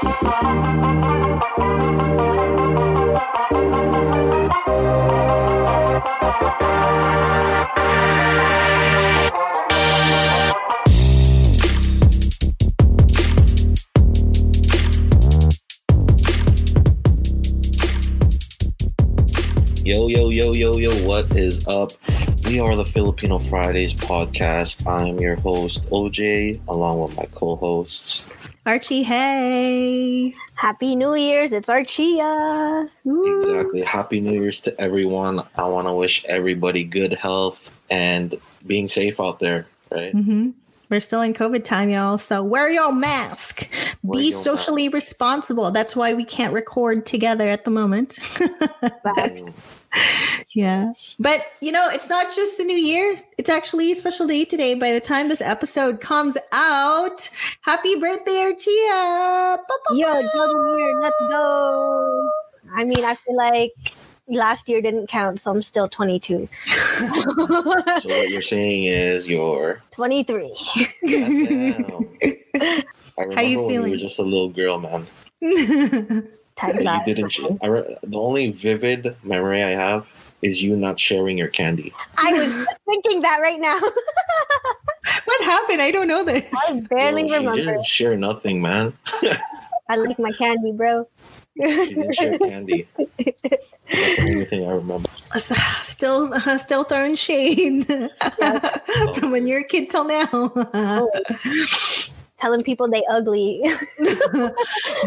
Yo, yo, yo, yo, yo, what is up? We are the Filipino Fridays podcast. I'm your host, Ojay, along with my co hosts. Archie, hey. Happy New Year's. It's Archia. Woo. Exactly. Happy New Year's to everyone. I want to wish everybody good health and being safe out there, right? hmm We're still in COVID time, y'all. So wear your mask. Wear Be your socially responsible. That's why we can't record together at the moment. Facts. Yeah. But you know, it's not just the new year. It's actually a special day today. By the time this episode comes out, happy birthday, Archia! Yo, Golden Year. Let's go. I mean, I feel like last year didn't count, so I'm still 22. So, what you're saying is you're. 23. I remember How you when feeling? you were just a little girl, man. Time that you didn't. sh- I re- the only vivid memory I have is you not sharing your candy. I was thinking that right now. what happened? I don't know this. I barely Yo, she remember. didn't share nothing, man. I like my candy, bro. She didn't share candy. That's the only thing I remember. Still, uh, still throwing shade from when you're a kid till now. Telling people they ugly.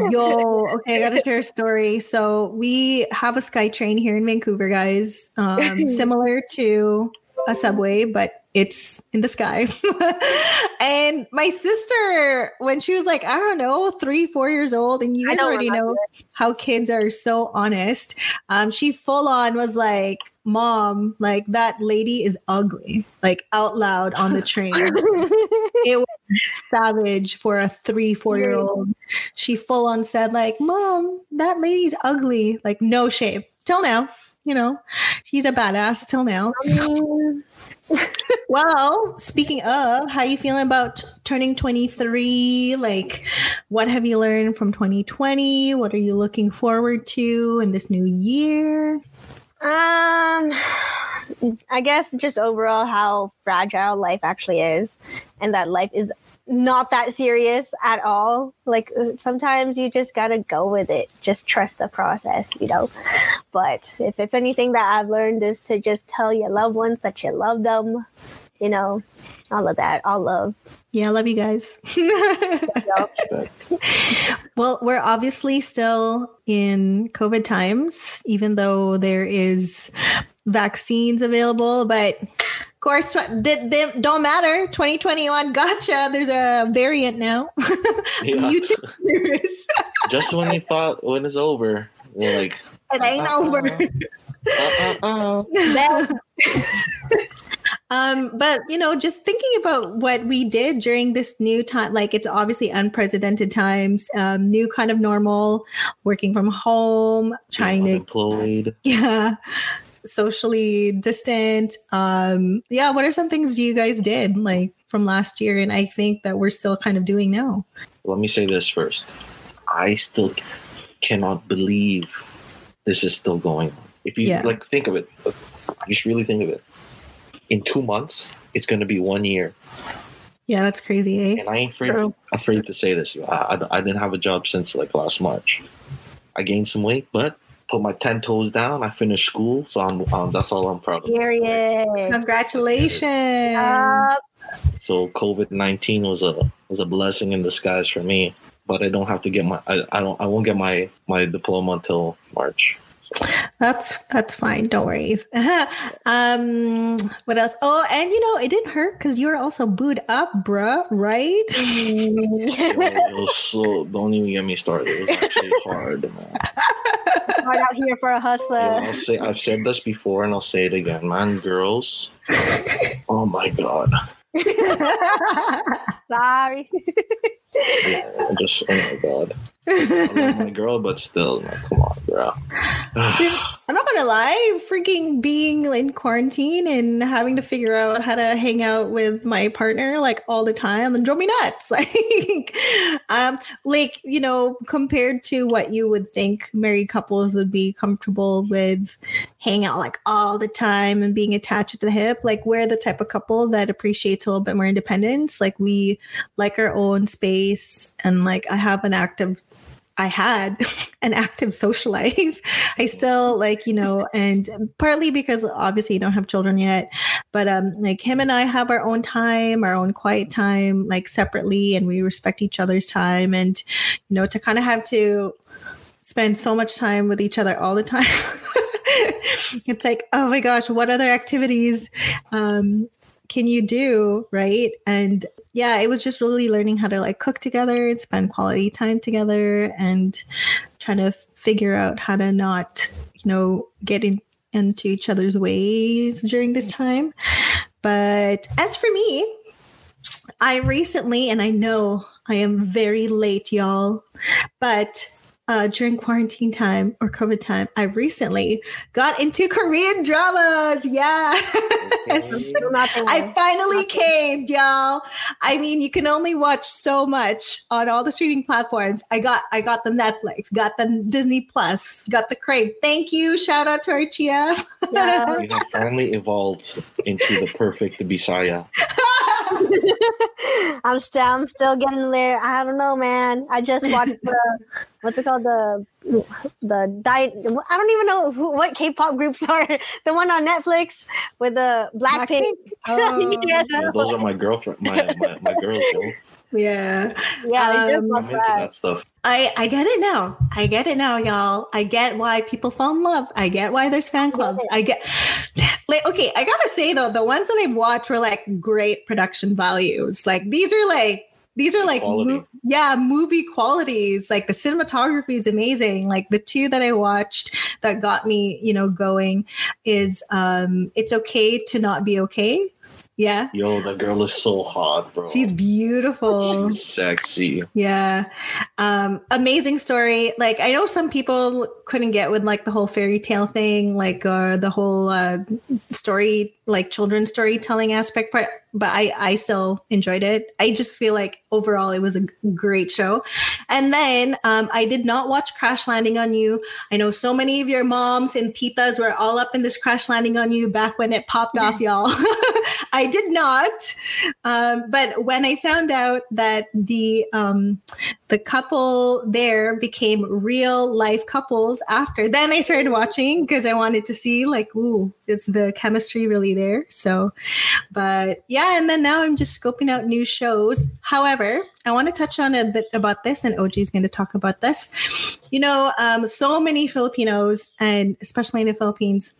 Yo, okay, I gotta share a story. So we have a SkyTrain here in Vancouver, guys, um, similar to a subway, but it's in the sky. and my sister, when she was like, I don't know, three, four years old, and you guys already know remember. how kids are so honest. Um, she full on was like, Mom, like that lady is ugly, like out loud on the train. it was savage for a three, four year old. She full on said, like, Mom, that lady's ugly. Like, no shame. Till now, you know, she's a badass till now. Well, speaking of, how you feeling about turning 23? Like, what have you learned from 2020? What are you looking forward to in this new year? Um, I guess just overall how fragile life actually is, and that life is not that serious at all. Like sometimes you just gotta go with it. Just trust the process, you know. But if it's anything that I've learned is to just tell your loved ones that you love them. You know, all of that. All love. Yeah, I love you guys. well, we're obviously still in COVID times, even though there is vaccines available. But of course, tw- they, they don't matter. 2021, gotcha. There's a variant now. Yeah. Mutant virus. Just when you thought when it's over, we're like, it ain't over. uh, uh, uh. Well, Um, but you know, just thinking about what we did during this new time, like it's obviously unprecedented times, um, new kind of normal, working from home, trying to unemployed. yeah socially distant um yeah what are some things you guys did like from last year and i think that we're still kind of doing now Let me say this first. I still cannot believe this is still going on. If you Yeah. like, think of it. Just really think of it. In two months, it's going to be one year, yeah that's crazy eh and I ain't afraid, True. afraid to say this. I, I, I didn't have a job since like last March. I gained some weight, but put my ten toes down. I finished school, so I'm um, that's all I'm proud of. period. congratulations Uh, So COVID nineteen was a was a blessing in disguise for me. But I don't have to get my I, I don't I won't get my my diploma until March. That's that's fine don't worry um what else oh and you know it didn't hurt because you were also booed up bruh right Yo, it was so don't even get me started. It was actually hard, man. hard out here for a Yo, hustler. I'll say I've said this before and I'll say it again, man. Girls, oh my god, Sorry. yeah, just oh my god. I love my girl, but still, like, come on, girl. I'm not gonna lie, freaking being in quarantine and having to figure out how to hang out with my partner like all the time and drove me nuts. Like, um, like you know, compared to what you would think married couples would be comfortable with, hang out like all the time and being attached to the hip. Like, we're the type of couple that appreciates a little bit more independence. Like, we like our own space, and like I have an active I had an active social life. I still like, you know, and partly because obviously you don't have children yet, but um like him and I have our own time, our own quiet time, like separately, and we respect each other's time. And, you know, to kind of have to spend so much time with each other all the time. it's like, oh my gosh, what other activities um can you do? Right. And yeah, it was just really learning how to like cook together and spend quality time together and trying to figure out how to not, you know, get in, into each other's ways during this time. But as for me, I recently, and I know I am very late, y'all, but uh, during quarantine time or COVID time, I recently got into Korean dramas. Yeah. I finally came, y'all. I mean, you can only watch so much on all the streaming platforms. I got I got the Netflix, got the Disney Plus, got the Crave. Thank you. Shout out to our Yeah. We have finally evolved into the perfect Bisaya. I'm still I'm still getting there. I don't know, man. I just watched the what's it called the the diet. I don't even know who, what K-pop groups are. The one on Netflix with the Blackpink. Blackpink? Oh. yeah. yeah, those are my girlfriend, my my, my girls. Yeah. Yeah. Um, I'm into that stuff. I, I get it now. I get it now, y'all. I get why people fall in love. I get why there's fan clubs. I get like okay, I gotta say though, the ones that I've watched were like great production values. Like these are like these are like mo- yeah movie qualities like the cinematography is amazing like the two that i watched that got me you know going is um it's okay to not be okay yeah. Yo, that girl is so hot, bro. She's beautiful. She's sexy. Yeah. Um, amazing story. Like I know some people couldn't get with like the whole fairy tale thing, like uh the whole uh story, like children's storytelling aspect part, but I I still enjoyed it. I just feel like overall it was a great show. And then um I did not watch Crash Landing on You. I know so many of your moms and titas were all up in this Crash Landing on You back when it popped off, y'all. I did not. Um, but when I found out that the um, the couple there became real life couples after, then I started watching because I wanted to see like, ooh, it's the chemistry really there. So, but yeah, and then now I'm just scoping out new shows. However, I want to touch on a bit about this, and Ojay is going to talk about this. You know, um, so many Filipinos, and especially in the Philippines,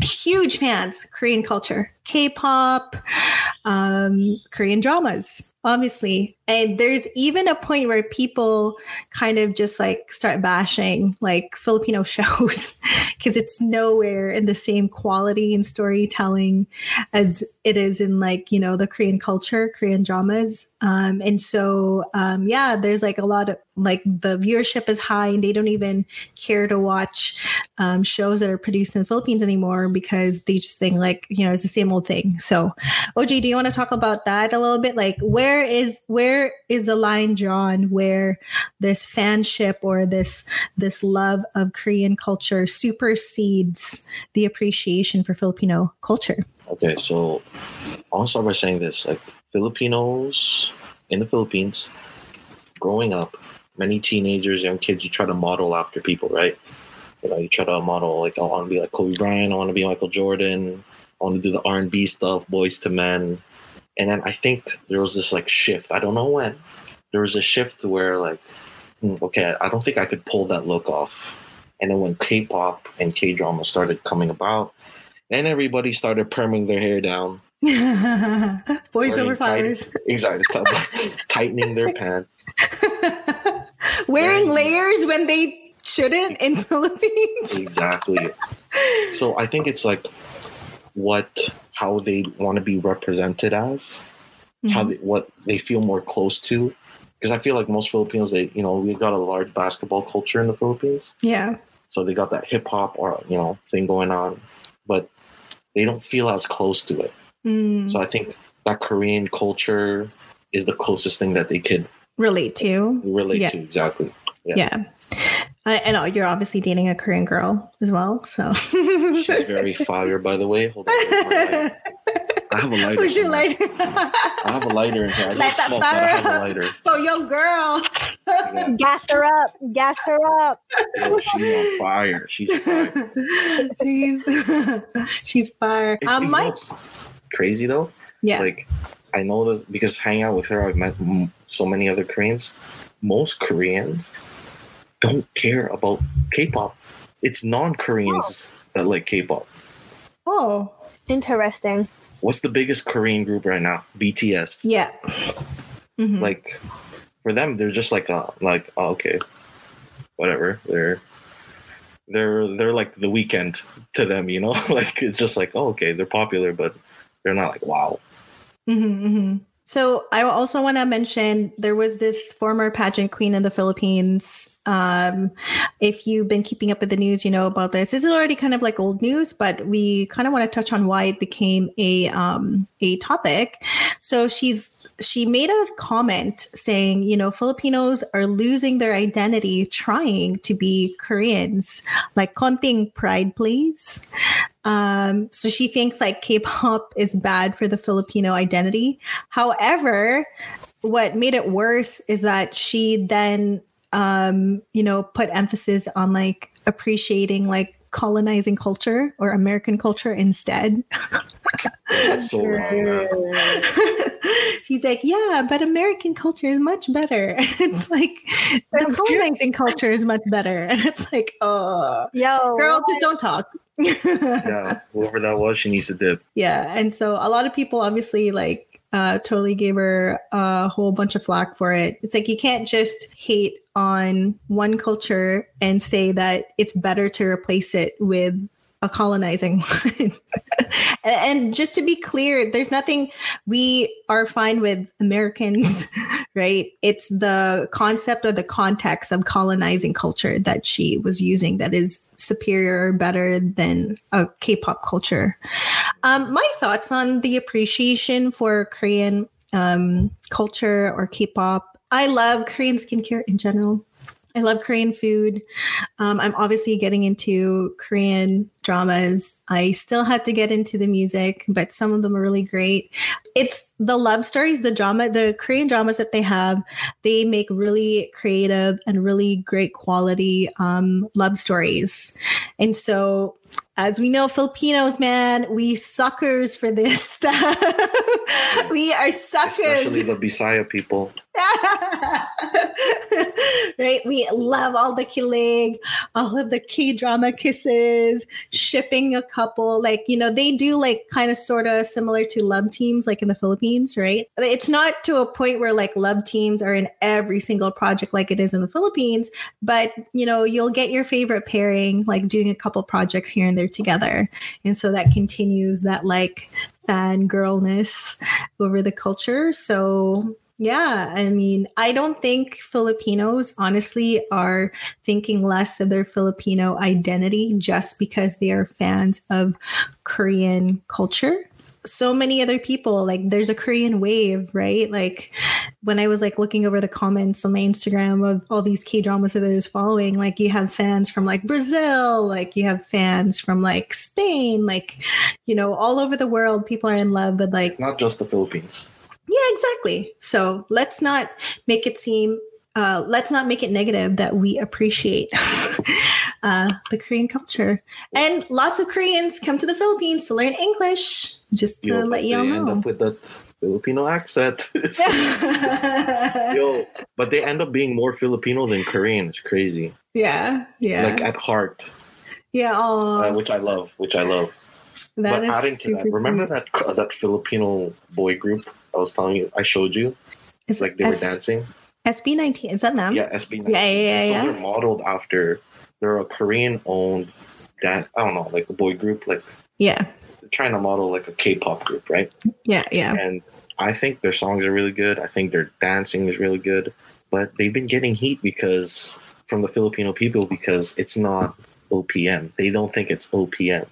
huge fans Korean culture, K-pop, um, Korean dramas, obviously. And there's even a point where people kind of just like start bashing like Filipino shows because it's nowhere in the same quality and storytelling as it is in like, you know, the Korean culture, Korean dramas. Um, and so, um, yeah, there's like a lot of like the viewership is high and they don't even care to watch um, shows that are produced in the Philippines anymore because they just think like, you know, it's the same old thing. So, Ojay, do you want to talk about that a little bit? Like, where is where is the line drawn where this fanship or this this love of Korean culture supersedes the appreciation for Filipino culture? Okay, so I'll start by saying this: like Filipinos in the Philippines, growing up, many teenagers, young kids, you try to model after people, right? You know, you try to model like I want to be like Kobe Bryant, I want to be Michael Jordan, I want to do the R and B stuff, Boyz II Men, and then I think there was this like shift. I don't know when. There was a shift where like, hmm, okay, I don't think I could pull that look off. And then when K-pop and K-drama started coming about, then everybody started perming their hair down. Boys over flowers. Tight, exactly. tightening their pants. Wearing layers when they shouldn't in Philippines. exactly. So I think it's like what how they want to be represented as, mm-hmm. how they, what they feel more close to. Because I feel like most Filipinos, they you know we got a large basketball culture in the Philippines. Yeah. so they got that hip hop or you know thing going on, but they don't feel as close to it. Mm, So I think that Korean culture is the closest thing that they could relate to. relate Yeah. to exactly. Yeah. Yeah. I, I know you're obviously dating a Korean girl as well. So She's very fire, by the way. Hold on. where's my lighter? I have a lighter. Where's your lighter? I have a lighter in here. I Light don't that smoke, I have fire a up. lighter. oh, yo, girl. Yeah. Gas her up. Gas her up. Yo, she's on fire. She's fire. she's she's fire. It- Um, you know crazy though. yeah. Like I know that because hanging out with her, I've met m- so many other Koreans. Most Koreans don't care about K-pop. It's non-Koreans that like K-pop. oh, Interesting. What's the biggest Korean group right now? BTS. yeah. Mhm. Like for them, they're just like uh like oh, okay, whatever. They're they're they're like the Weeknd to them, you know. like it's just like oh okay, they're popular, but they're not like wow. Mhm, mhm. So I also want to mention there was this former pageant queen in the Philippines. Um, if you've been keeping up with the news, you know about this. This is already kind of like old news, but we kind of want to touch on why it became a um, a topic. So she's she made a comment saying, you know, Filipinos are losing their identity trying to be Koreans. Like konting pride, please. Um, so she thinks like K-pop is bad for the Filipino identity. However, what made it worse is that she then um, you know, put emphasis on like appreciating like colonizing culture or American culture instead. That's so wrong. man. She's like, yeah, but American culture is much better. And it's like the colonizing culture is much better. And it's like, oh Yo, girl, just don't talk. Yeah, whoever that was, she needs to dip. Yeah, and so a lot of people obviously like uh, totally gave her a whole bunch of flack for it. It's like you can't just hate on one culture and say that it's better to replace it with a colonizing one. and just to be clear, there's nothing we are fine with Americans, right? It's the concept or the context of colonizing culture that she was using that is superior or better than a K-pop culture. Um, my thoughts on the appreciation for Korean um, culture or K-pop. I love Korean skincare in general. I love Korean food. Um, I'm obviously getting into Korean dramas. I still have to get into the music, but some of them are really great. It's the love stories, the drama, the Korean dramas that they have. They make really creative and really great quality um, love stories. And so, as we know, Filipinos, man, we suckers for this stuff. we are suckers. Especially the Bisaya people. right? We love all the killing, all of the K drama kisses, shipping a couple. Like, you know, they do like kind of sort of similar to love teams, like in the Philippines, right? It's not to a point where like love teams are in every single project like it is in the Philippines, but you know, you'll get your favorite pairing, like doing a couple projects here and there together. And so that continues that like fangirlness over the culture. So yeah, I mean, I don't think Filipinos honestly are thinking less of their Filipino identity just because they are fans of Korean culture. So many other people, like there's a Korean wave, right? Like when I was like looking over the comments on my Instagram of all these K dramas that I was following, like you have fans from like Brazil, like you have fans from like Spain, like you know, all over the world, people are in love with like It's not just the Philippines. Yeah, exactly. So let's not make it seem, uh, let's not make it negative that we appreciate uh, the Korean culture. And lots of Koreans come to the Philippines to learn English, just to Yo, let you all they end up with that Filipino accent. Yo, but they end up being more Filipino than Korean. It's crazy. yeah, yeah, Like at heart, yeah. Oh, uh, which I love. Which I love. that but adding to that, remember that uh, that Filipino boy group I was telling you? I showed you. Is Like they were dancing. SB19, is that them? Yeah, SB19. Yeah, yeah, yeah, So yeah. they're modeled after. They're a Korean-owned dance. I don't know, like a boy group. Like yeah, they're trying to model like a K-pop group, right? yeah, yeah. and I think their songs are really good. I think their dancing is really good, but they've been getting heat because from the Filipino people because it's not OPM. They don't think it's OPM.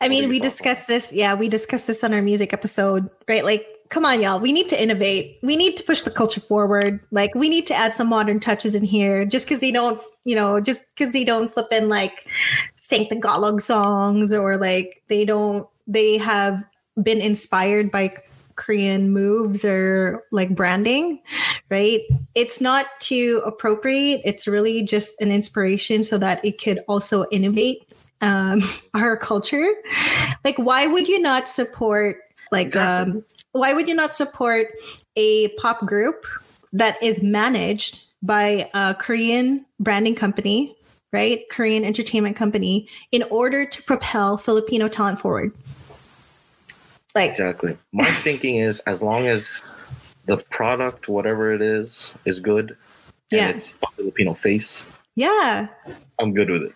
I mean, we discussed this. Yeah, we discussed this on our music episode, right? Like, come on, y'all. We need to innovate. We need to push the culture forward. Like, we need to add some modern touches in here. Just because they don't, you know, just because they don't flip in like Saint Tagalog songs or like they don't, they have been inspired by Korean moves or like branding, right? It's not to appropriate. It's really just an inspiration so that it could also innovate um, our culture. Like, why would you not support like Exactly. um, why would you not support a pop group that is managed by a Korean branding company, right? Korean entertainment company in order to propel Filipino talent forward. Like, Exactly. My thinking is as long as the product, whatever it is, is good Yeah. and it's a Filipino face, yeah, I'm good with it.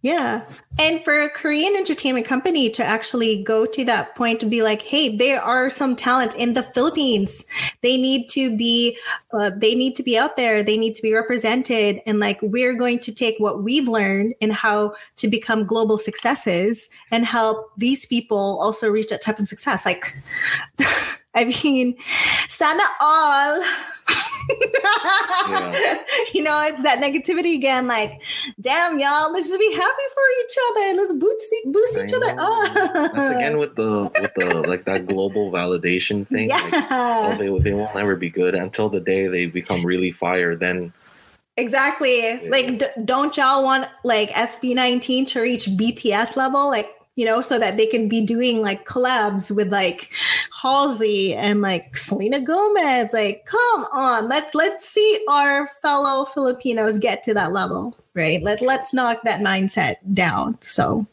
Yeah. And for a Korean entertainment company to actually go to that point to be like, hey, there are some talent in the Philippines. They need to be, uh, they need to be out there. They need to be represented. And like, we're going to take what we've learned and how to become global successes and help these people also reach that type of success. Like, I mean, sana all. You know, it's that negativity again. Like, damn, y'all, let's just be happy for each other. Let's boost boost each I other up. That's again with the with the like that global validation thing. Like, oh, yeah, they, they won't ever be good until the day they become really fire. Then exactly. Like, d- don't y'all want like SB19 to reach BTS level? Like, you know, so that they can be doing like collabs with like Halsey and like Selena Gomez. Like, come on, let's let's see our fellow Filipinos get to that level, right? Let let's knock that mindset down. So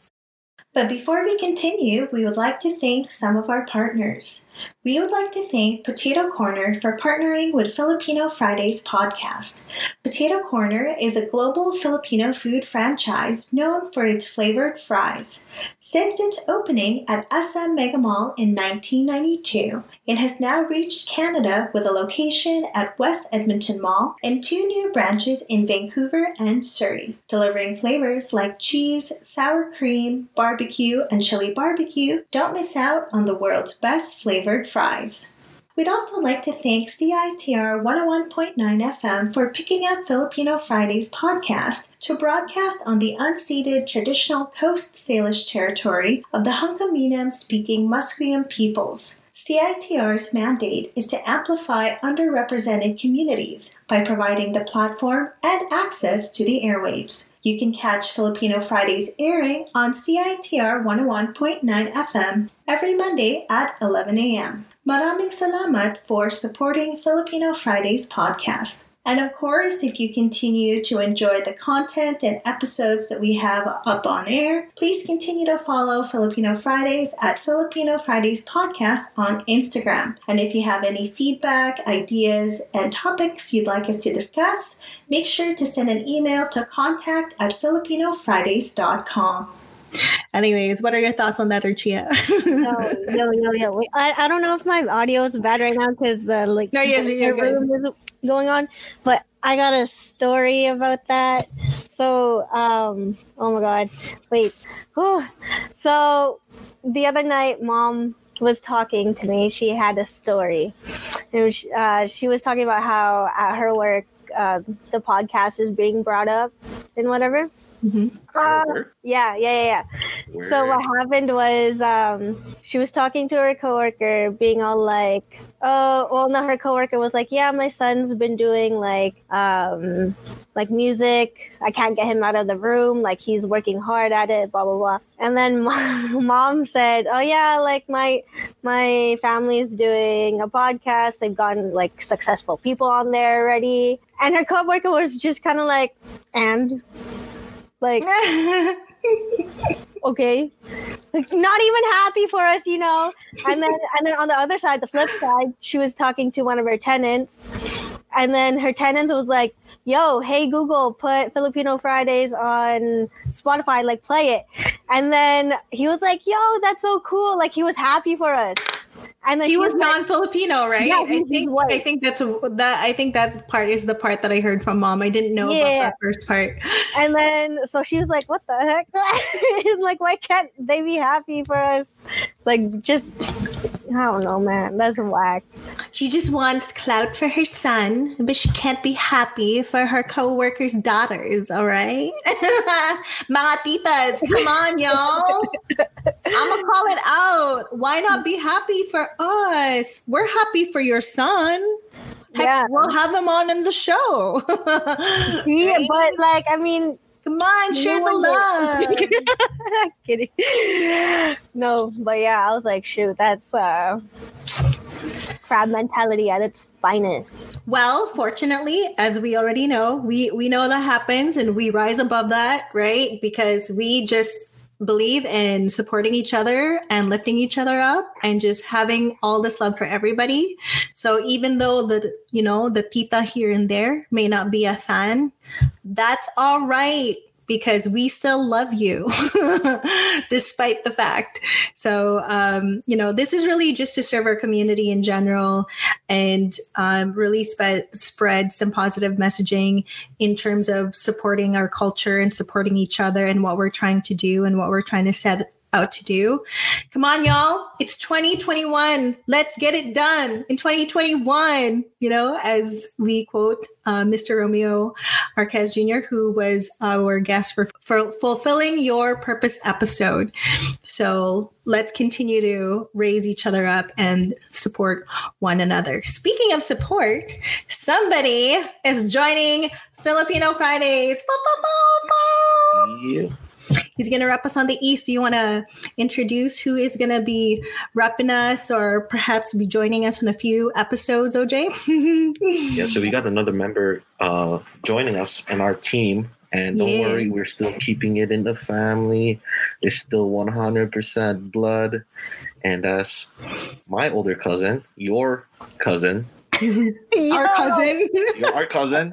But before we continue, we would like to thank some of our partners. We would like to thank Potato Corner for partnering with Filipino Fridays podcast. Potato Corner is a global Filipino food franchise known for its flavored fries. Since its opening at SM Megamall in 1992, it has now reached Canada with a location at West Edmonton Mall and two new branches in Vancouver and Surrey, delivering flavors like cheese, sour cream, barbecue, and chili barbecue. Don't miss out on the world's best flavored fries. We'd also like to thank CITR 101.9 FM for picking up Filipino Fridays podcast to broadcast on the unceded traditional Coast Salish territory of the Hunkaminam speaking Musqueam peoples. CITR's mandate is to amplify underrepresented communities by providing the platform and access to the airwaves. You can catch Filipino Fridays airing on CITR 101.9 FM every Monday at 11 a.m. Maraming salamat for supporting Filipino Fridays podcast. And of course, if you continue to enjoy the content and episodes that we have up on air, please continue to follow Filipino Fridays at Filipino Fridays Podcast on Instagram. And if you have any feedback, ideas, and topics you'd like us to discuss, make sure to send an email to contact at filipinofridays.com. Anyways, what are your thoughts on that, Archia? yo, yo, yo, yo. Wait, I, I don't know if my audio is bad right now because the like No, yes, the room is going on, but I got a story about that. So, um, oh my god, wait. Whew. So the other night, mom was talking to me. She had a story, and she, uh, she was talking about how at her work. Uh, the podcast is being brought up and whatever. Uh, yeah, yeah, yeah, yeah. So what happened was um, she was talking to her coworker, being all like, "Oh, well, no." Her coworker was like, "Yeah, my son's been doing like um, like music. I can't get him out of the room. Like he's working hard at it. Blah blah blah." And then mom, mom said, "Oh yeah, like my my family's doing a podcast. They've gotten like successful people on there already." And her coworker was just kind of like, "And." Like okay not even happy for us you know. And then and then on the other side the flip side she was talking to one of her tenants. And then her tenants was like yo hey google put filipino fridays on spotify like play it. And then he was like yo that's so cool. Like he was happy for us And then he was non-Filipino, right? Yeah, I think. I think that's that. I think that part is the part that I heard from mom. I didn't know about that first part. And then so she was like, "What the heck?" He's like, "Why can't they be happy for us?" Like, just I don't know, man. That's whack. She just wants clout for her son, but she can't be happy for her co-workers' daughters. All right, mga titas, come on, y'all. I'm gonna call it out. Why not be happy for us? We're happy for your son. Heck, Yeah. we'll have him on in the show. Yeah, Right? but like, I mean, come on, share the love. kidding. No, but yeah, I was like, shoot, that's uh, crab mentality at its finest. Well, fortunately, as we already know, we we know that happens and we rise above that, right? Because we just believe in supporting each other and lifting each other up and just having all this love for everybody. So even though the you know, the tita here and there may not be a fan, that's all right because we still love you despite the fact. So, um, you know, this is really just to serve our community in general and um, really spread, spread some positive messaging in terms of supporting our culture and supporting each other and what we're trying to do and what we're trying to set out to do. Come on, y'all. It's 2021. Let's get it done in 2021. You know, as we quote uh, Mr. Romeo Marquez Jr., who was our guest for, for Fulfilling Your Purpose episode. So let's continue to raise each other up and support one another. Speaking of support, somebody is joining Filipino Fridays. Bow. Yeah. He's going to rep us on the East. Do you want to introduce who is going to be repping us or perhaps be joining us in a few episodes, Ojay? Yeah, so we got another member uh, joining us in our team. And don't Yeah. worry, we're still keeping it in the family. It's still 100% blood. And that's my older cousin, your cousin, Our cousin. your, our cousin.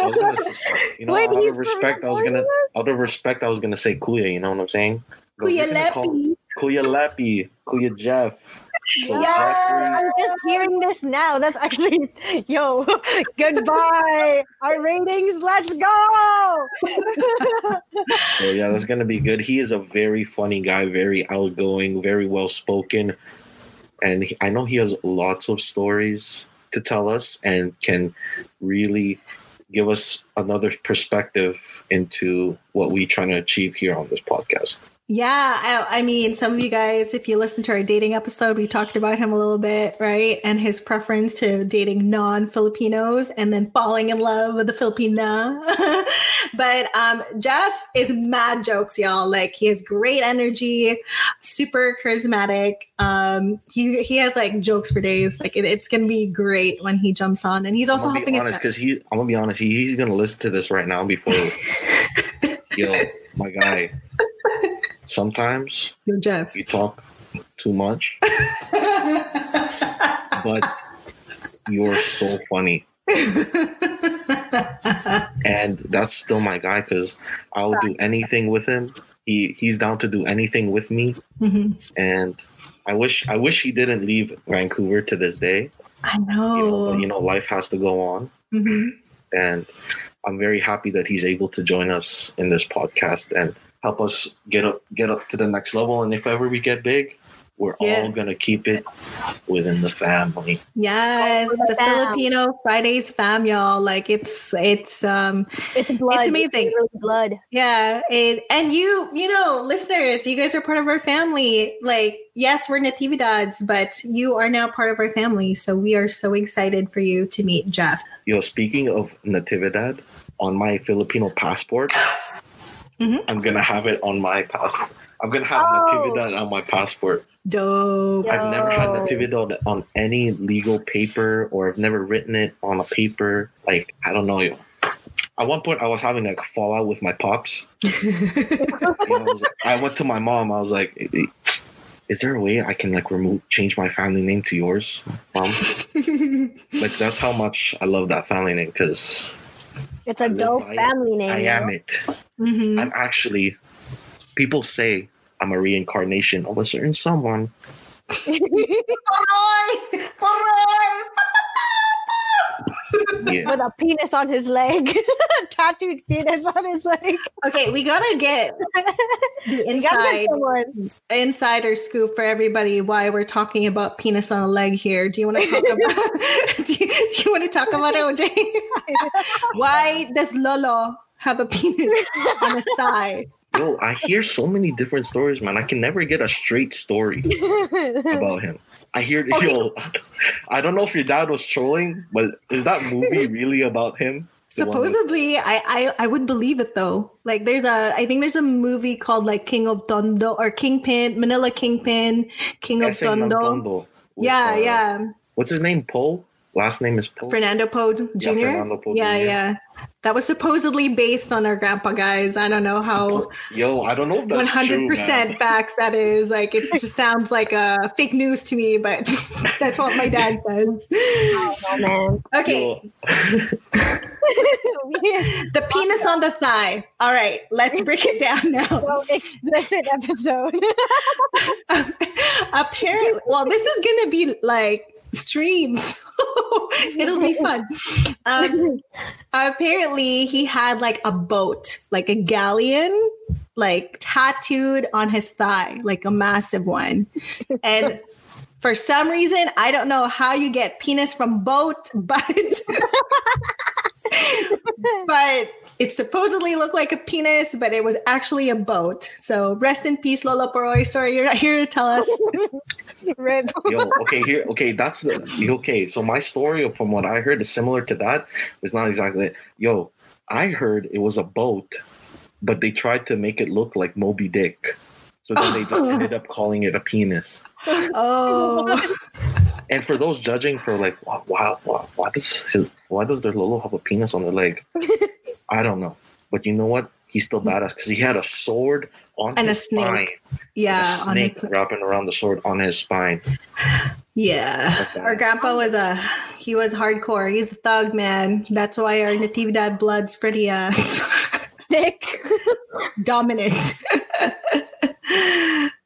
I was gonna, say, you know, Wait, out of respect, I was gonna, out of respect, I was gonna say Kuya. You know what I'm saying? Kuya gonna Lepi. Kuya Lepi, Kuya Jeff. So Yeah, Jeffrey- I'm just hearing this now. That's actually, yo, goodbye. Our ratings, let's go. So yeah, that's gonna be good. He is a very funny guy, very outgoing, very well spoken, and he, I know he has lots of stories to tell us and can really give us another perspective into what we're trying to achieve here on this podcast. Yeah, I, I mean, some of you guys, if you listen to our dating episode, we talked about him a little bit, right? And his preference to dating non Filipinos and then falling in love with the Filipina. but um, Jeff is mad jokes, y'all. Like, he has great energy, super charismatic. Um, he, he has like jokes for days. Like, it, it's going to be great when he jumps on. And he's also I'm helping be us. honest because he. I'm gonna be honest. He, he's gonna listen to this right now before. yo, my guy. Sometimes Yo, Jeff. you talk too much, but you're so funny. and that's still my guy because I'll do anything with him. He he's down to do anything with me, Mhm. and I wish I wish he didn't leave Vancouver to this day. I You know, know. you know, life has to go on, Mhm. and I'm very happy that he's able to join us in this podcast and help us get up get up to the next level. And if ever we get big, we're Yeah. all gonna keep it within the family. Yes, the the fam. Filipino Fridays fam, y'all. Like it's it's um It's blood. it's amazing. really blood. yeah, it, and you you know listeners, you guys are part of our family. Like yes, we're natividades, but you are now part of our family. So we are so excited for you to meet Jeff. Yo, speaking of Natividad, on my Filipino passport, Mhm. I'm gonna have it on my passport. I'm gonna have Oh. Natividad on my passport. Dope. I've never had. Natividad on any legal paper, or I've never written it on a paper. Like I don't know. At one point, I was having like a fallout with my pops. I, was I went to my mom. I was like, "Is there a way I can like remove, change my family name to yours, mom?" Like that's how much I love that family name because It's a live dope by it. family name. I am know? it. Mhm. I'm actually. People say I'm a reincarnation of a certain someone, Aroy! Aroy! Yeah. With a penis on his leg. Tattooed penis on his leg. Okay, we gotta get the inside get insider scoop for everybody why we're talking about penis on a leg here. Do you want to talk about do, you, do you want to talk about Ojay? why does Lolo have a penis on his thigh? Yo, I hear so many different stories, man. I can never get a straight story about him. I hear, yo, I don't know if your dad was trolling, but is that movie really about him? The one with- Supposedly, I, I I would believe it though. Like there's a I think there's a movie called like King of Tondo or Kingpin, Manila Kingpin, King of Ese ng Tondo. Tondo Yeah, uh, yeah. What's his name? Poe. Last name is Poe. Fernando Poe Jr. Yeah, Fernando Poe yeah, Jr.. yeah. That was supposedly based on our grandpa guys. I don't know how Yo, I don't know One hundred percent facts that is. Like it just sounds like a fake news to me, but that's what my dad says. Oh. Okay, the penis on the thigh. All right, let's break it down now. so explicit episode. Apparently, well, this is gonna be like streams. It'll be fun. Um, apparently, he had like a boat, like a galleon, like tattooed on his thigh, like a massive one. And for some reason, I don't know how you get penis from boat, but but it supposedly looked like a penis, but it was actually a boat. So rest in peace, Lolo Poroy. Sorry, you're not here to tell us. Rip. yo, okay, here, okay, that's the okay. So my story, from what I heard, is similar to that. It's not exactly. it. Yo, I heard it was a boat, but they tried to make it look like Moby Dick. So then they just ended up calling it a penis. Oh, And for those judging for like, why, why, why, why does his, why does their Lolo have a penis on their leg? I don't know, but you know what? He's still badass because he had a sword on And a his snake. spine. yeah, a on snake his- wrapping around the sword on his spine. yeah. Our grandpa was a he was hardcore. He's a thug man. That's why our Natividad blood's pretty uh Dick. dominant.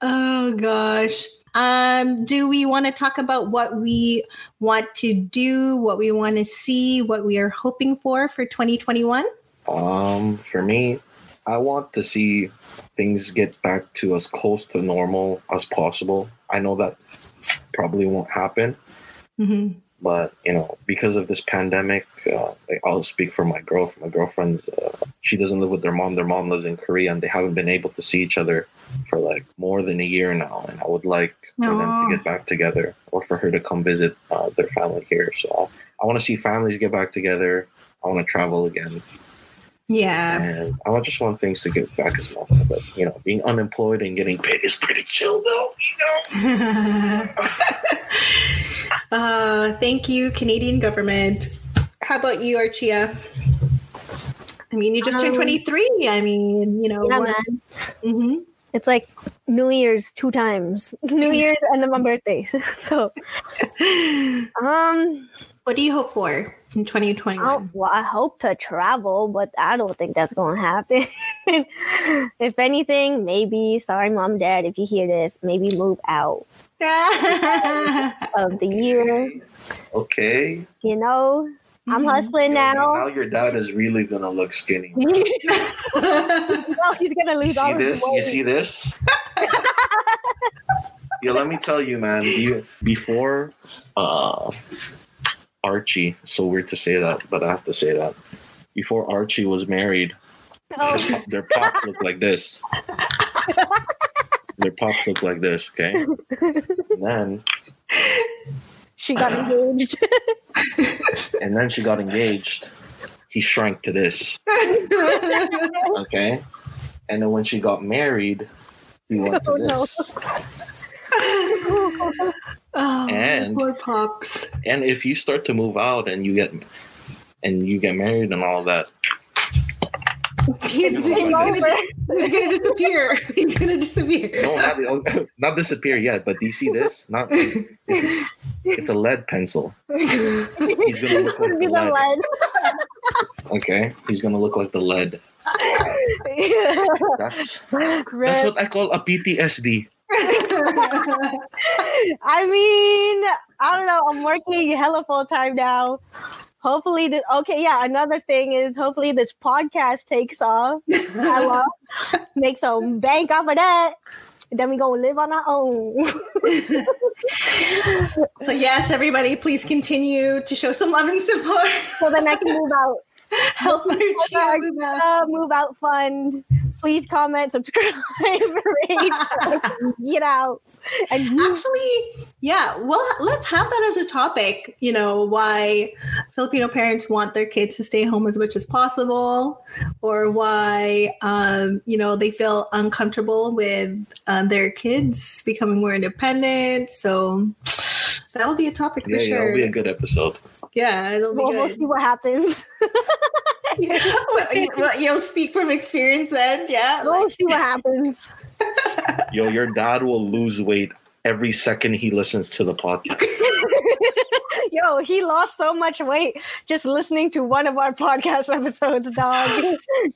oh gosh. Um, do we want to talk about what we want to do, what we want to see, what we are hoping for for 2021? Um, for me, I want to see things get back to as close to normal as possible. I know that probably won't happen, hmm but you know, because of this pandemic, uh, like, I'll speak for my girl. My girlfriend's, uh, she doesn't live with their mom. Their mom lives in Korea, and they haven't been able to see each other for like more than a year now. And I would like for them to get back together, or for her to come visit uh, their family here. So I want to see families get back together. I want to travel again. Yeah. And I just want things to get back as normal. But you know, being unemployed and getting paid is pretty chill though. You know. uh, thank you, Canadian government. How about you, Archia? I mean, you just turned Um, 23. I mean, you know. Yeah, what- man. Mhm. It's like New Year's two times. New Year's and then my birthdays. so um What do you hope for in 2021? I, well, I hope to travel, but I don't think that's gonna happen. if anything, maybe sorry mom, dad, if you hear this, maybe move out of the year. Okay. You know? I'm Mhm. hustling Yo, now. now your dad is really gonna look skinny. well, he's gonna You lose see all his this? You see this? Yo, let me tell you, man. You, before uh, Archie, so weird to say that, but I have to say that. Before Archie was married, Oh, their, their pops looked like this. Their pops look like this, okay? And then she got engaged. and then she got engaged. He shrank to this, okay? And then when she got married, he went to Oh, no. this. oh, And- poor pops. And if you start to move out and you get and you get married and all that, He's, he's gonna, he's gonna disappear. He's gonna disappear. no, not, not disappear yet. But do you see this? Not it's, it's a lead pencil. He's gonna look like the the lead. lead. Okay, he's gonna look like the lead. That's that's Red. what I call a PTSD. I mean, I don't know. I'm working hella full time now. Hopefully, the, okay, yeah. Another thing is hopefully this podcast takes off. I will make some bank off of that. Then we gonna live on our own. So yes, everybody, please continue to show some love and support. so then I can move out. Help move out. Move out fund. Please comment, subscribe, rate, get out. And you- Actually, yeah, well, let's have that as a topic. You know, why Filipino parents want their kids to stay home as much as possible, or why, um, you know, they feel uncomfortable with uh, their kids becoming more independent. So that'll be a topic for Yeah, yeah, sure. it'll be a good episode. yeah, it'll be we'll, we'll see what happens. Well, you- well, You'll speak from experience then, yeah. we'll see what happens. Yo, your dad will lose weight every second he listens to the podcast. Yo, he lost so much weight just listening to one of our podcast episodes, dog.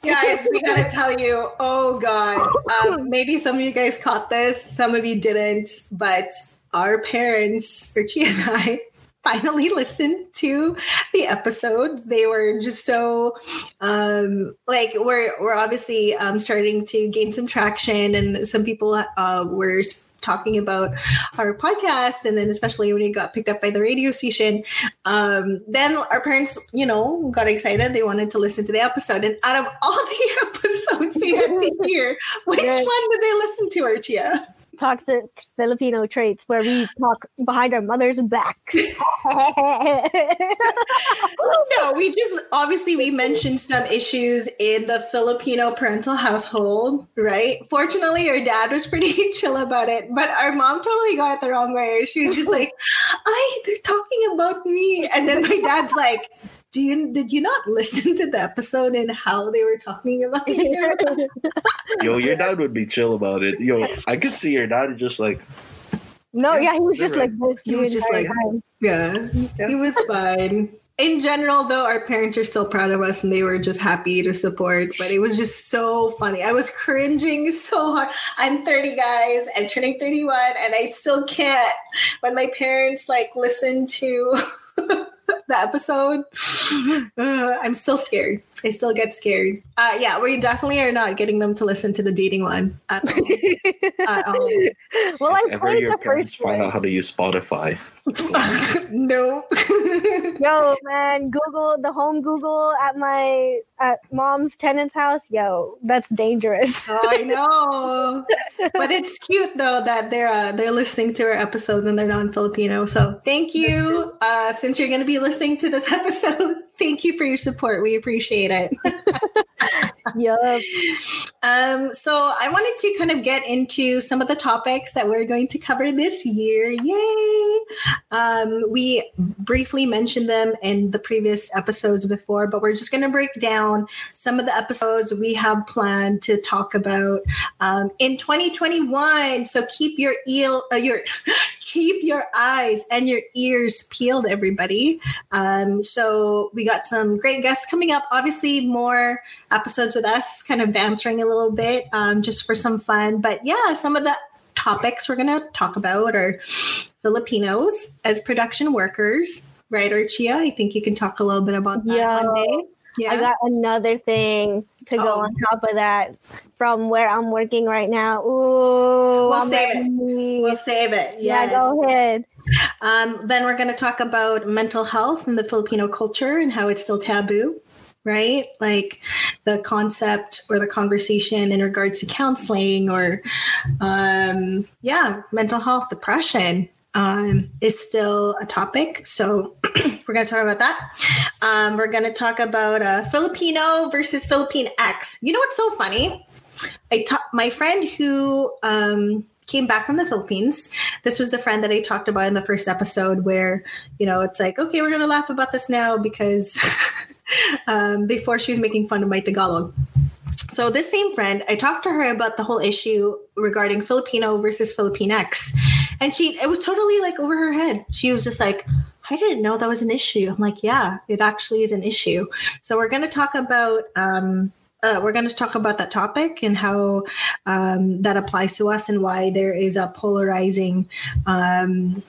guys, we gotta tell you, oh god. Um, maybe some of you guys caught this, some of you didn't, but our parents, Richie and I, finally listened to the episodes. They were just so um like we're we're obviously um starting to gain some traction and some people uh were talking about our podcast and then especially when it got picked up by the radio station um then our parents you know got excited they wanted to listen to the episode and out of all the episodes they had to hear which Yes. one did they listen to archia Toxic Filipino traits where we talk behind our mother's back. no we just obviously we mentioned some issues in the filipino parental household right? Fortunately our dad was pretty chill about it but our mom totally got it the wrong way. She was just like i they're talking about me. And then my dad's like do you did you not listen to the episode and how they were talking about you Yo, your dad would be chill about it. Yo, I could see your dad just like, no, yeah, he was just They're like this. He was just like- time. yeah he was fine in general though our parents are still proud of us and they were just happy to support but it was just so funny i was cringing so hard i'm 30 guys i'm turning 31 and i still can't when my parents like listen to the episode. Uh, i'm still scared i still get scared uh, yeah we definitely are not getting them to listen to the dating one at all, at all. well, I if ever played your the parents first find one. out how to use Spotify. no Yo, man, Google the home Google at my at mom's tenant's house. Yo, that's dangerous. Oh, I know, but it's cute though that they're uh, they're listening to our episodes and they're non-Filipino. So thank you. Uh, since you're going to be listening to this episode, thank you for your support. We appreciate it. Yup. Um, so I wanted to kind of get into some of the topics that we're going to cover this year. Yay! Um, we briefly mentioned them in the previous episodes before, but we're just going to break down some of the episodes we have planned to talk about um, in 2021. So keep your eel, uh, your keep your eyes and your ears peeled, everybody. Um, so we got some great guests coming up. Obviously, more episodes with us, kind of bantering a little bit, um, just for some fun. But yeah, some of the topics we're going to talk about are Filipinos as production workers, right, Archia? I think you can talk a little bit about that Yeah. one day. Yeah. I got another thing to go Oh. on top of that from where I'm working right now. Ooh, We'll I'm save it. we'll save it. Yeah, go ahead. Um, then we're going to talk about mental health and the Filipino culture and how it's still taboo, right? Like the concept or the conversation in regards to counseling or, um, yeah, mental health, depression um, is still a topic. So we're going to talk about that. Um, we're going to talk about uh, Filipino versus Philippine X. You know what's so funny? I ta- my friend who um, came back from the Philippines. This was the friend that I talked about in the first episode, where you know it's like, okay, we're gonna laugh about this now because um, before she was making fun of my Tagalog. So this same friend, I talked to her about the whole issue regarding Filipino versus Filipinx, and she it was totally like over her head. She was just like. I didn't know that was an issue. I'm like, yeah, it actually is an issue. So we're going to talk about um, uh, we're going to talk about that topic and how um, that applies to us and why there is a polarizing um,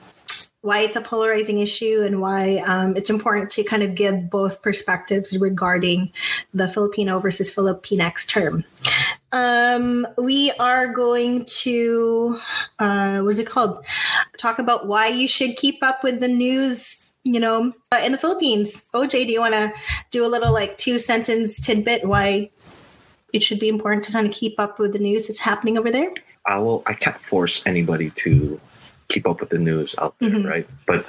why it's a polarizing issue and why um, it's important to kind of give both perspectives regarding the Filipino versus Filipinx term. Um, we are going to, uh, what's it called? Talk about why you should keep up with the news. You know, uh, in the Philippines. Ojay, do you want to do a little like two sentence tidbit why it should be important to kind of keep up with the news that's happening over there? I will. I can't force anybody to keep up with the news out there, Mhm. right? But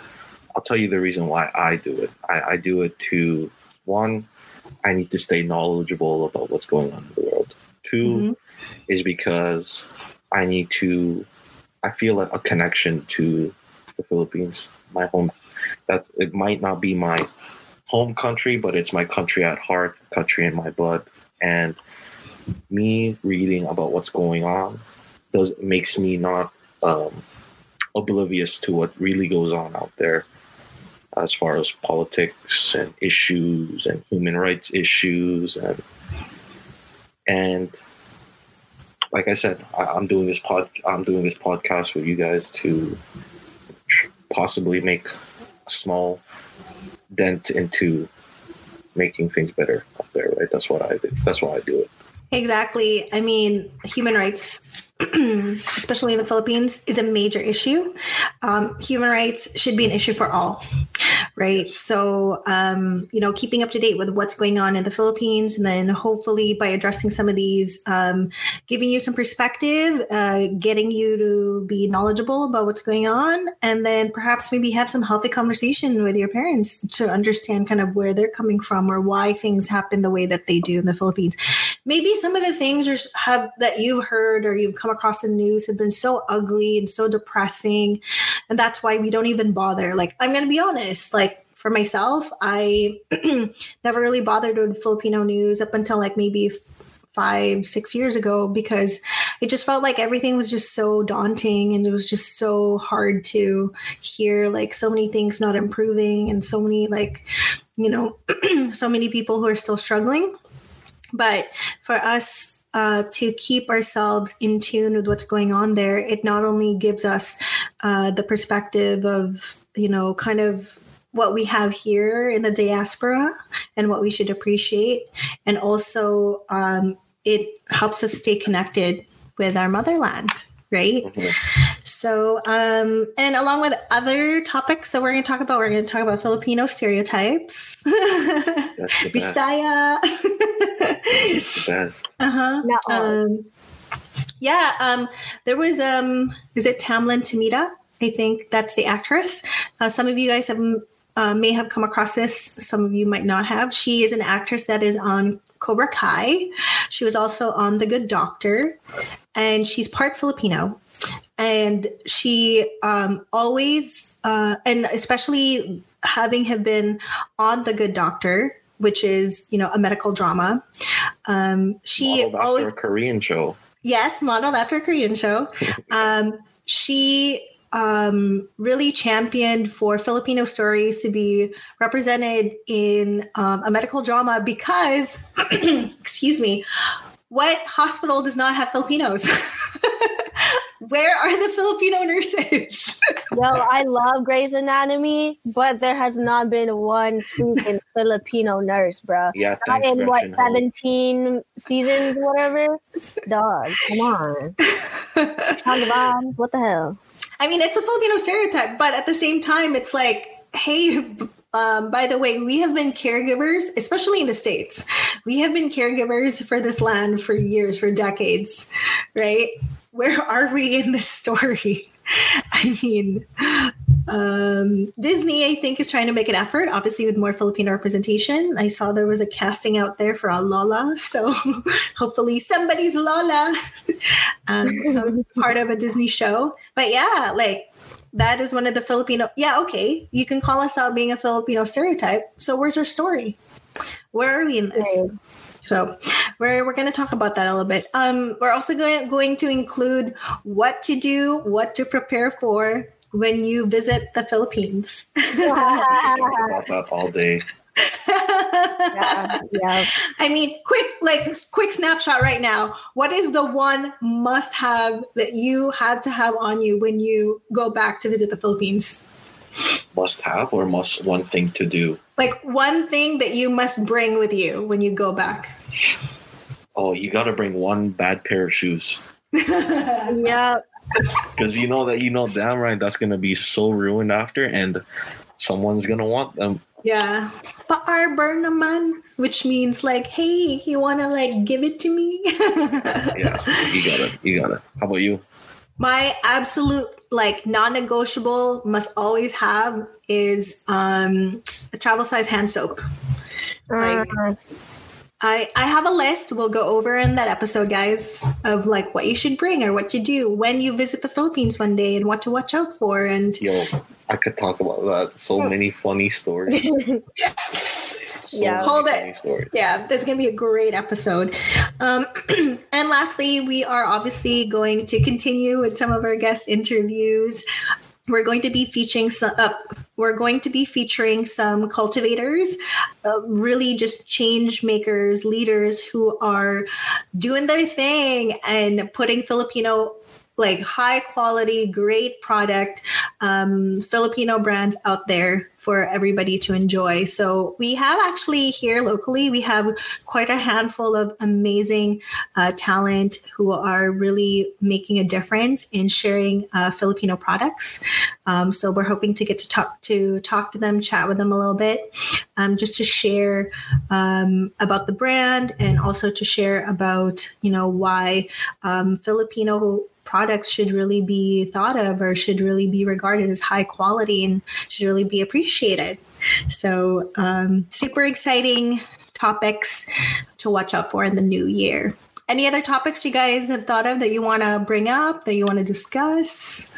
I'll tell you the reason why I do it. I, I do it to one, I need to stay knowledgeable about what's going on in the world. 2 Mhm. is because I need to. I feel like a connection to the Philippines, my home. That it might not be my home country, but it's my country at heart, country in my blood, and me reading about what's going on does makes me not um, oblivious to what really goes on out there as far as politics and issues and human rights issues and and like I said, I, I'm doing this pod. I'm doing this podcast with you guys to possibly make a small dent into making things better out there. Right? That's what I do. That's why I do it. Exactly. I mean, human rights, especially in the Philippines, is a major issue. Um, human rights should be an issue for all, right? So, um, you know, keeping up to date with what's going on in the Philippines, and then hopefully by addressing some of these, um, giving you some perspective, uh, getting you to be knowledgeable about what's going on, and then perhaps maybe have some healthy conversation with your parents to understand kind of where they're coming from or why things happen the way that they do in the Philippines. Maybe some of the things are, have that you've heard or you've come across in the news have been so ugly and so depressing and that's why we don't even bother. Like i'm going to be honest like for myself i never really bothered with filipino news up until like maybe five six years ago because it just felt like everything was just so daunting and it was just so hard to hear like so many things not improving and so many like you know so many people who are still struggling. But for us uh, to keep ourselves in tune with what's going on there, it not only gives us uh, the perspective of, you know, kind of what we have here in the diaspora and what we should appreciate, and also um, it helps us stay connected with our motherland. Right. Mhm. So, um, and along with other topics that we're going to talk about, we're going to talk about Filipino stereotypes. That's. Bisaya. uh-huh. Um, yeah, um, there was um, is it Tamlyn Tomita? I think that's the actress. Uh, some of you guys have uh, may have come across this. Some of you might not have. She is an actress that is on Cobra Kai. She was also on The Good Doctor, and she's part Filipino. And she um, always, uh, and especially having have been on The Good Doctor, which is you know a medical drama. Um, she Modeled always after a Korean show. Yes, modeled after a Korean show. Um, she um, really championed for Filipino stories to be represented in um, a medical drama because, excuse me, what hospital does not have Filipinos? Where are the Filipino nurses? Yo, I love Grey's Anatomy, but there has not been one freaking Filipino nurse, bro. Yeah, Not thanks, in what Gretchen Ho. seventeen seasons, whatever. Dog, come on, Taliban, what the hell? I mean, it's a Filipino stereotype, but at the same time, it's like, hey, um, by the way, we have been caregivers, especially in the States. We have been caregivers for this land for years, for decades, right? Where are we in this story? I mean, um, Disney, I think, is trying to make an effort, obviously, with more Filipino representation. I saw there was a casting out there for a Lola, so hopefully somebody's Lola um, part of a Disney show. But yeah, like that is one of the Filipino. Yeah, okay, you can call us out being a Filipino stereotype. So where's our story? Where are we in this? Right. So we're we're going to talk about that a little bit. Um, we're also going going to include what to do, what to prepare for when you visit the Philippines. We can talk about that all day. yeah, yeah. I mean, quick, like quick snapshot right now. What is the one must have that you had to have on you when you go back to visit the Philippines? Must have or must one thing to do? Like one thing that you must bring with you when you go back. Oh, you got to bring one bad pair of shoes yeah. because you know that you know damn right that's gonna be so ruined after, and someone's gonna want them. Yeah. Pa-arbor naman, which means like, hey, you wanna like give it to me? Yeah, you got it. You got it. How about you? My absolute like non-negotiable must always have is um a travel size hand soap. Like, Uh, I I have a list we'll go over in that episode, guys, of like what you should bring or what to do when you visit the Philippines one day and what to watch out for and Yo, I could talk about that. So many funny stories. So Yeah. Hold it. stories. yeah, that's gonna be a great episode. Um, and lastly, we are obviously going to continue with some of our guest interviews. We're going to be featuring some. Uh, we're going to be featuring some cultivators, uh, really just change makers, leaders who are doing their thing and putting Filipino like high quality, great product, um, Filipino brands out there for everybody to enjoy. So we have actually here locally, we have quite a handful of amazing uh, talent who are really making a difference in sharing uh, Filipino products. Um, so we're hoping to get to talk to talk to them, chat with them a little bit, um, just to share um, about the brand and also to share about you know why um, Filipino products should really be thought of or should really be regarded as high quality and should really be appreciated. So, um, super exciting topics to watch out for in the new year. Any other topics you guys have thought of that you want to bring up, that you want to discuss?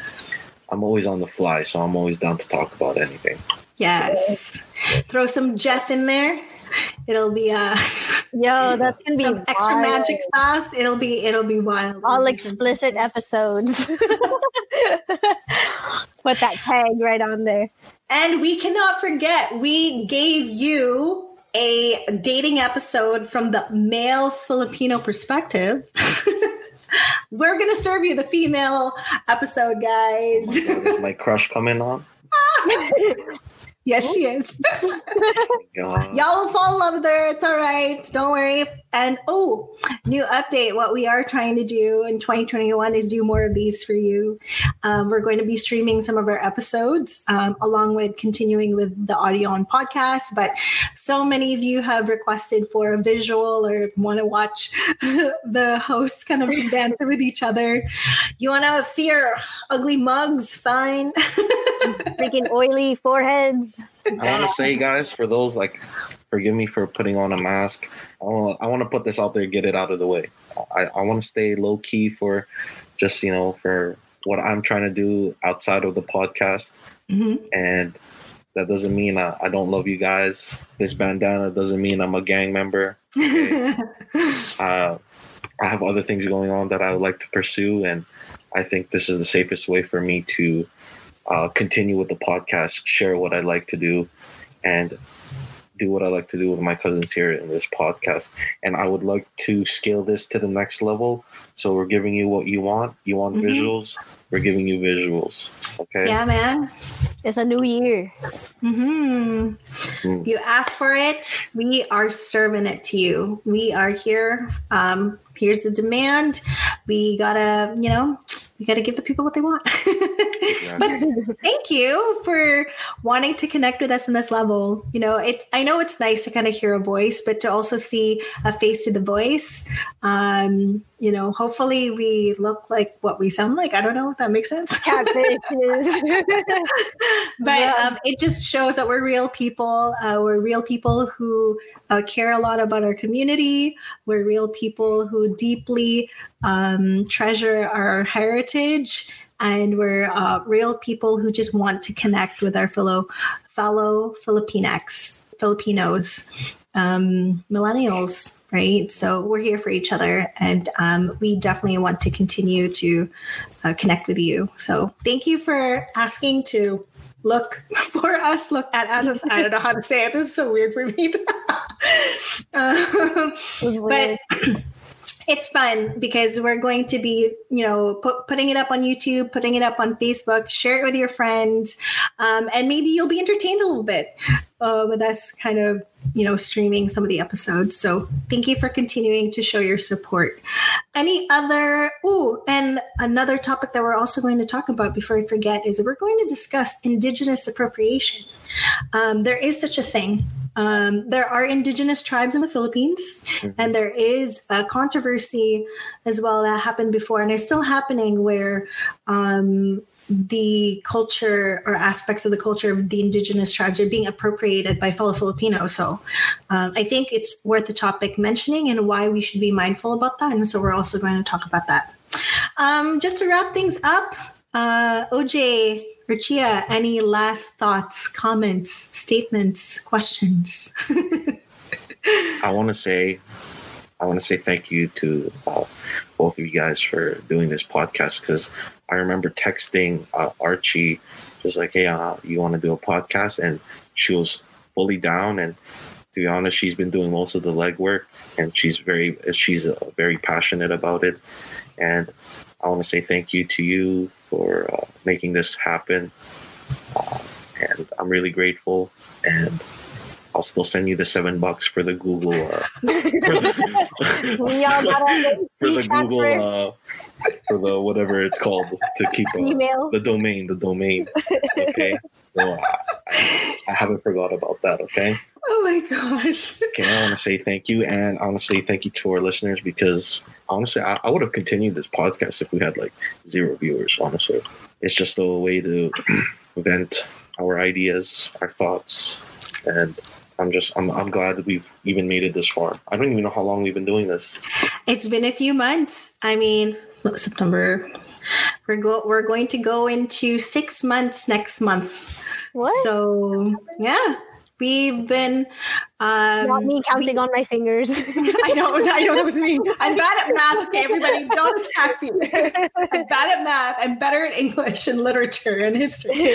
I'm always on the fly, so I'm always down to talk about anything. Yes. Throw some Jeff in there. It'll be uh, Yo, that's gonna be extra wild. magic sauce. It'll be it'll be wild. all explicit episodes. Put that tag right on there. And we cannot forget, we gave you a dating episode from the male Filipino perspective. We're going to serve you the female episode, guys. Is my crush coming on? Yes, she is. Y'all will fall in love with her. It's all right. Don't worry. And oh, new update. What we are trying to do in 2021 is do more of these for you. Um, we're going to be streaming some of our episodes um, along with continuing with the audio on podcast. But so many of you have requested for a visual or want to watch the hosts kind of banter with each other. You want to see our ugly mugs? Fine. Freaking oily foreheads. I want to say, guys, for those like, forgive me for putting on a mask. I want I want to put this out there, get it out of the way. I, I want to stay low key for just you know for what I'm trying to do outside of the podcast, Mhm. and that doesn't mean I, I don't love you guys. This bandana doesn't mean I'm a gang member. Uh, I have other things going on that I would like to pursue, and I think this is the safest way for me to uh, continue with the podcast, share what I like to do, and do what I like to do with my cousins here in this podcast. And I would like to scale this to the next level. So we're giving you what you want. You want Mhm. visuals? We're giving you visuals. Okay. yeah, man. It's a new year. Mm-hmm. Mm. You asked for it. We are serving it to you. We are here. Um, here's the demand. We gotta, you know, we gotta give the people what they want. but thank you for wanting to connect with us in this level. You know, it's I know it's nice to kind of hear a voice, but to also see a face to the voice. Um, you know, hopefully we look like what we sound like. I don't know if that makes sense. Catfishes. but Yeah. um, it just shows that we're real people. Uh, we're real people who uh, care a lot about our community. We're real people who deeply um, treasure our heritage, and we're uh, real people who just want to connect with our fellow fellow Filipinx, Filipinos, um, millennials. Right, so we're here for each other, and um, we definitely want to continue to uh, connect with you. So, thank you for asking to look for us, look at us. I don't know how to say it. This is so weird for me. but it's fun because we're going to be, you know, put, putting it up on YouTube, putting it up on Facebook, share it with your friends, um, and maybe you'll be entertained a little bit uh, with us kind of, you know, streaming some of the episodes. So thank you for continuing to show your support. Any other, oh, and another topic that we're also going to talk about before I forget is we're going to discuss Indigenous appropriation. Um, there is such a thing um, there are indigenous tribes in the Philippines, mm-hmm. and there is a controversy as well that happened before, and is still happening where um, the culture or aspects of the culture of the indigenous tribes are being appropriated by fellow Filipinos. So um, I think it's worth the topic mentioning and why we should be mindful about that. And so we're also going to talk about that. Um, just to wrap things up, uh, Ojay, Archia, any last thoughts, comments, statements, questions? I want to say, I want to say thank you to uh, both of you guys for doing this podcast because I remember texting uh, Archie, just like, "Hey, uh, you want to do a podcast?" And she was fully down. And to be honest, she's been doing most of the legwork, and she's very, she's uh, very passionate about it. And I want to say thank you to you for uh, making this happen. Uh, and I'm really grateful. And I'll still send you the seven bucks for the Google uh, for the, for the Google uh, for the whatever it's called to keep uh, Email. the domain, the domain. Okay, so I, I haven't forgot about that. Okay. Oh my gosh. Okay, I want to say thank you, and honestly, thank you to our listeners because honestly, I, I would have continued this podcast if we had like zero viewers. Honestly, it's just a way to vent our ideas, our thoughts, and I'm just I'm I'm glad that we've even made it this far. I don't even know how long we've been doing this. It's been a few months. I mean, September. We're go we're going to go into six months next month. What? So yeah, We've been um, not me counting we, on my fingers. I know, I know that was me. I'm bad at math. Okay, everybody, don't attack me. I'm bad at math. I'm better at English and literature and history.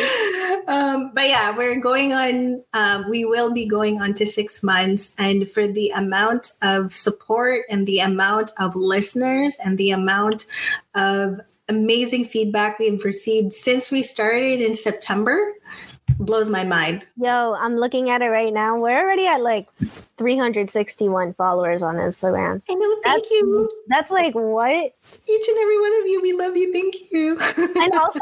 Um, but yeah, we're going on. Um, we will be going on to six months, and for the amount of support and the amount of listeners and the amount of amazing feedback we've received since we started in September blows my mind. Yo, I'm looking at it right now. We're already at like 361 followers on Instagram. I know, thank that's, you. That's like what? Each and every one of you, we love you. Thank you. and also,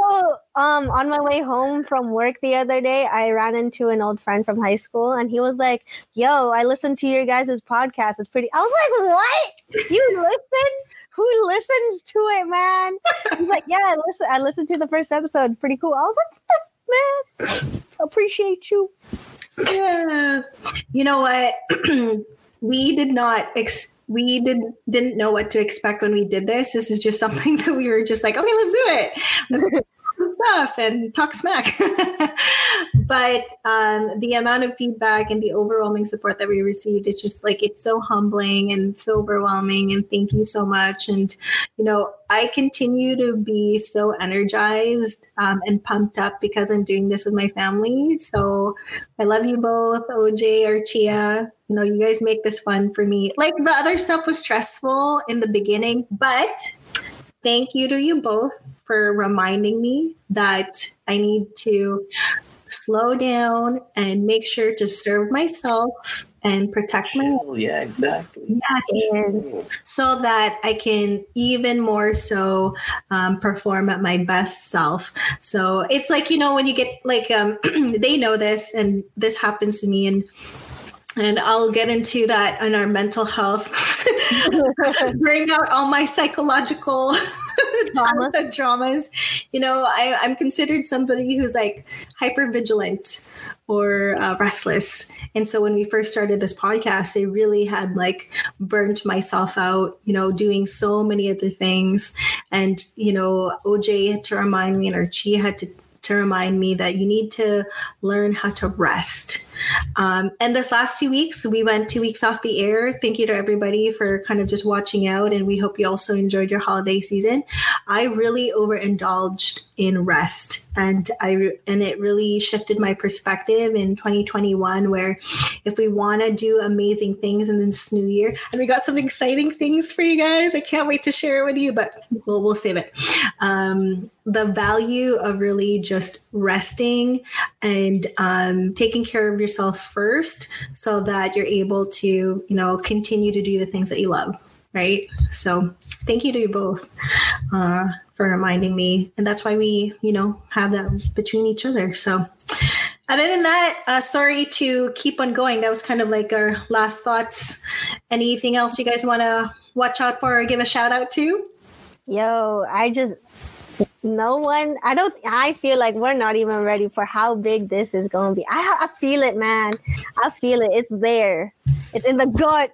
um, on my way home from work the other day, I ran into an old friend from high school, and he was like, "Yo, I listened to your guys' podcast. It's pretty." I was like, "What? You listen?" Who listens to it, man? He's like, yeah, I listen. I listened to the first episode. Pretty cool. I was like, man. Appreciate you. Yeah. You know what? we did not ex- we did didn't know what to expect when we did this. This is just something that we were just like, okay, let's do it. stuff and talk smack. but um, the amount of feedback and the overwhelming support that we received is just like it's so humbling and so overwhelming. And thank you so much. And you know, I continue to be so energized um, and pumped up because I'm doing this with my family. So I love you both, Ojay or Chia. You know, you guys make this fun for me. Like the other stuff was stressful in the beginning, but thank you to you both for reminding me that I need to slow down and make sure to serve myself and protect my yeah exactly yeah, so that i can even more so um, perform at my best self so it's like you know when you get like um, they know this and this happens to me and and I'll get into that on our mental health. Bring out all my psychological Drama. dramas. You know, I, I'm considered somebody who's like hyper vigilant or uh, restless. And so when we first started this podcast, I really had like burnt myself out, you know, doing so many other things. And, you know, Ojay had to remind me and Archie had to to remind me that you need to learn how to rest. Um, and this last two weeks, we went two weeks off the air. Thank you to everybody for kind of just watching out, and we hope you also enjoyed your holiday season. I really overindulged in rest, and I and it really shifted my perspective in 2021. Where if we want to do amazing things in this new year, and we got some exciting things for you guys, I can't wait to share it with you, but we'll we'll save it. Um, the value of really just resting and um, taking care of yourself first so that you're able to you know continue to do the things that you love right? So thank you to you both uh, for reminding me. And that's why we you know have that between each other. So other than that uh, sorry to keep on going. That was kind of like our last thoughts. Anything else you guys want to watch out for or give a shout out to? Yo, I just no one. I don't. I feel like we're not even ready for how big this is going to be. I, I feel it, man. I feel it. It's there. It's in the gut.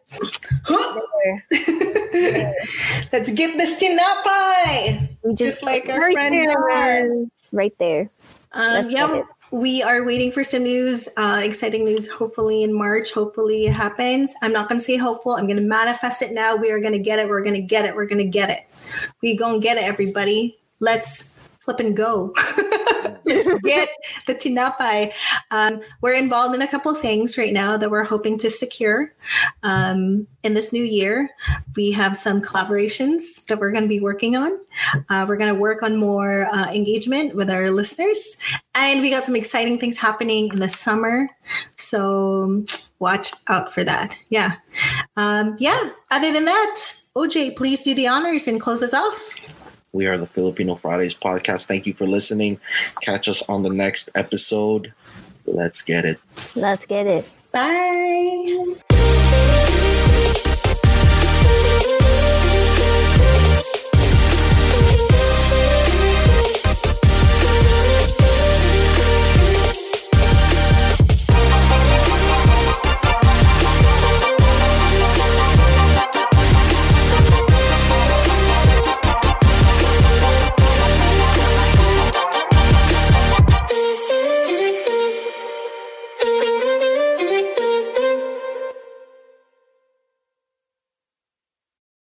Let's get this tinapay. Just, just like our right friends there, are. Right there. Um, yeah, we are waiting for some news, uh, exciting news, hopefully in March. Hopefully it happens. I'm not going to say hopeful. I'm going to manifest it now. We are going to get it. We're going to get it. We're going to get it. We going to get it, everybody. Let's flip and go. Let's get the tinapay. Um, we're involved in a couple things right now that we're hoping to secure um, in this new year. We have some collaborations that we're going to be working on. Uh, we're going to work on more uh, engagement with our listeners. And we got some exciting things happening in the summer. So watch out for that. Yeah. Um, yeah. Other than that, Ojay, please do the honors and close us off. We are the Filipino Fridays podcast. Thank you for listening. Catch us on the next episode. Let's get it. Let's get it. Bye.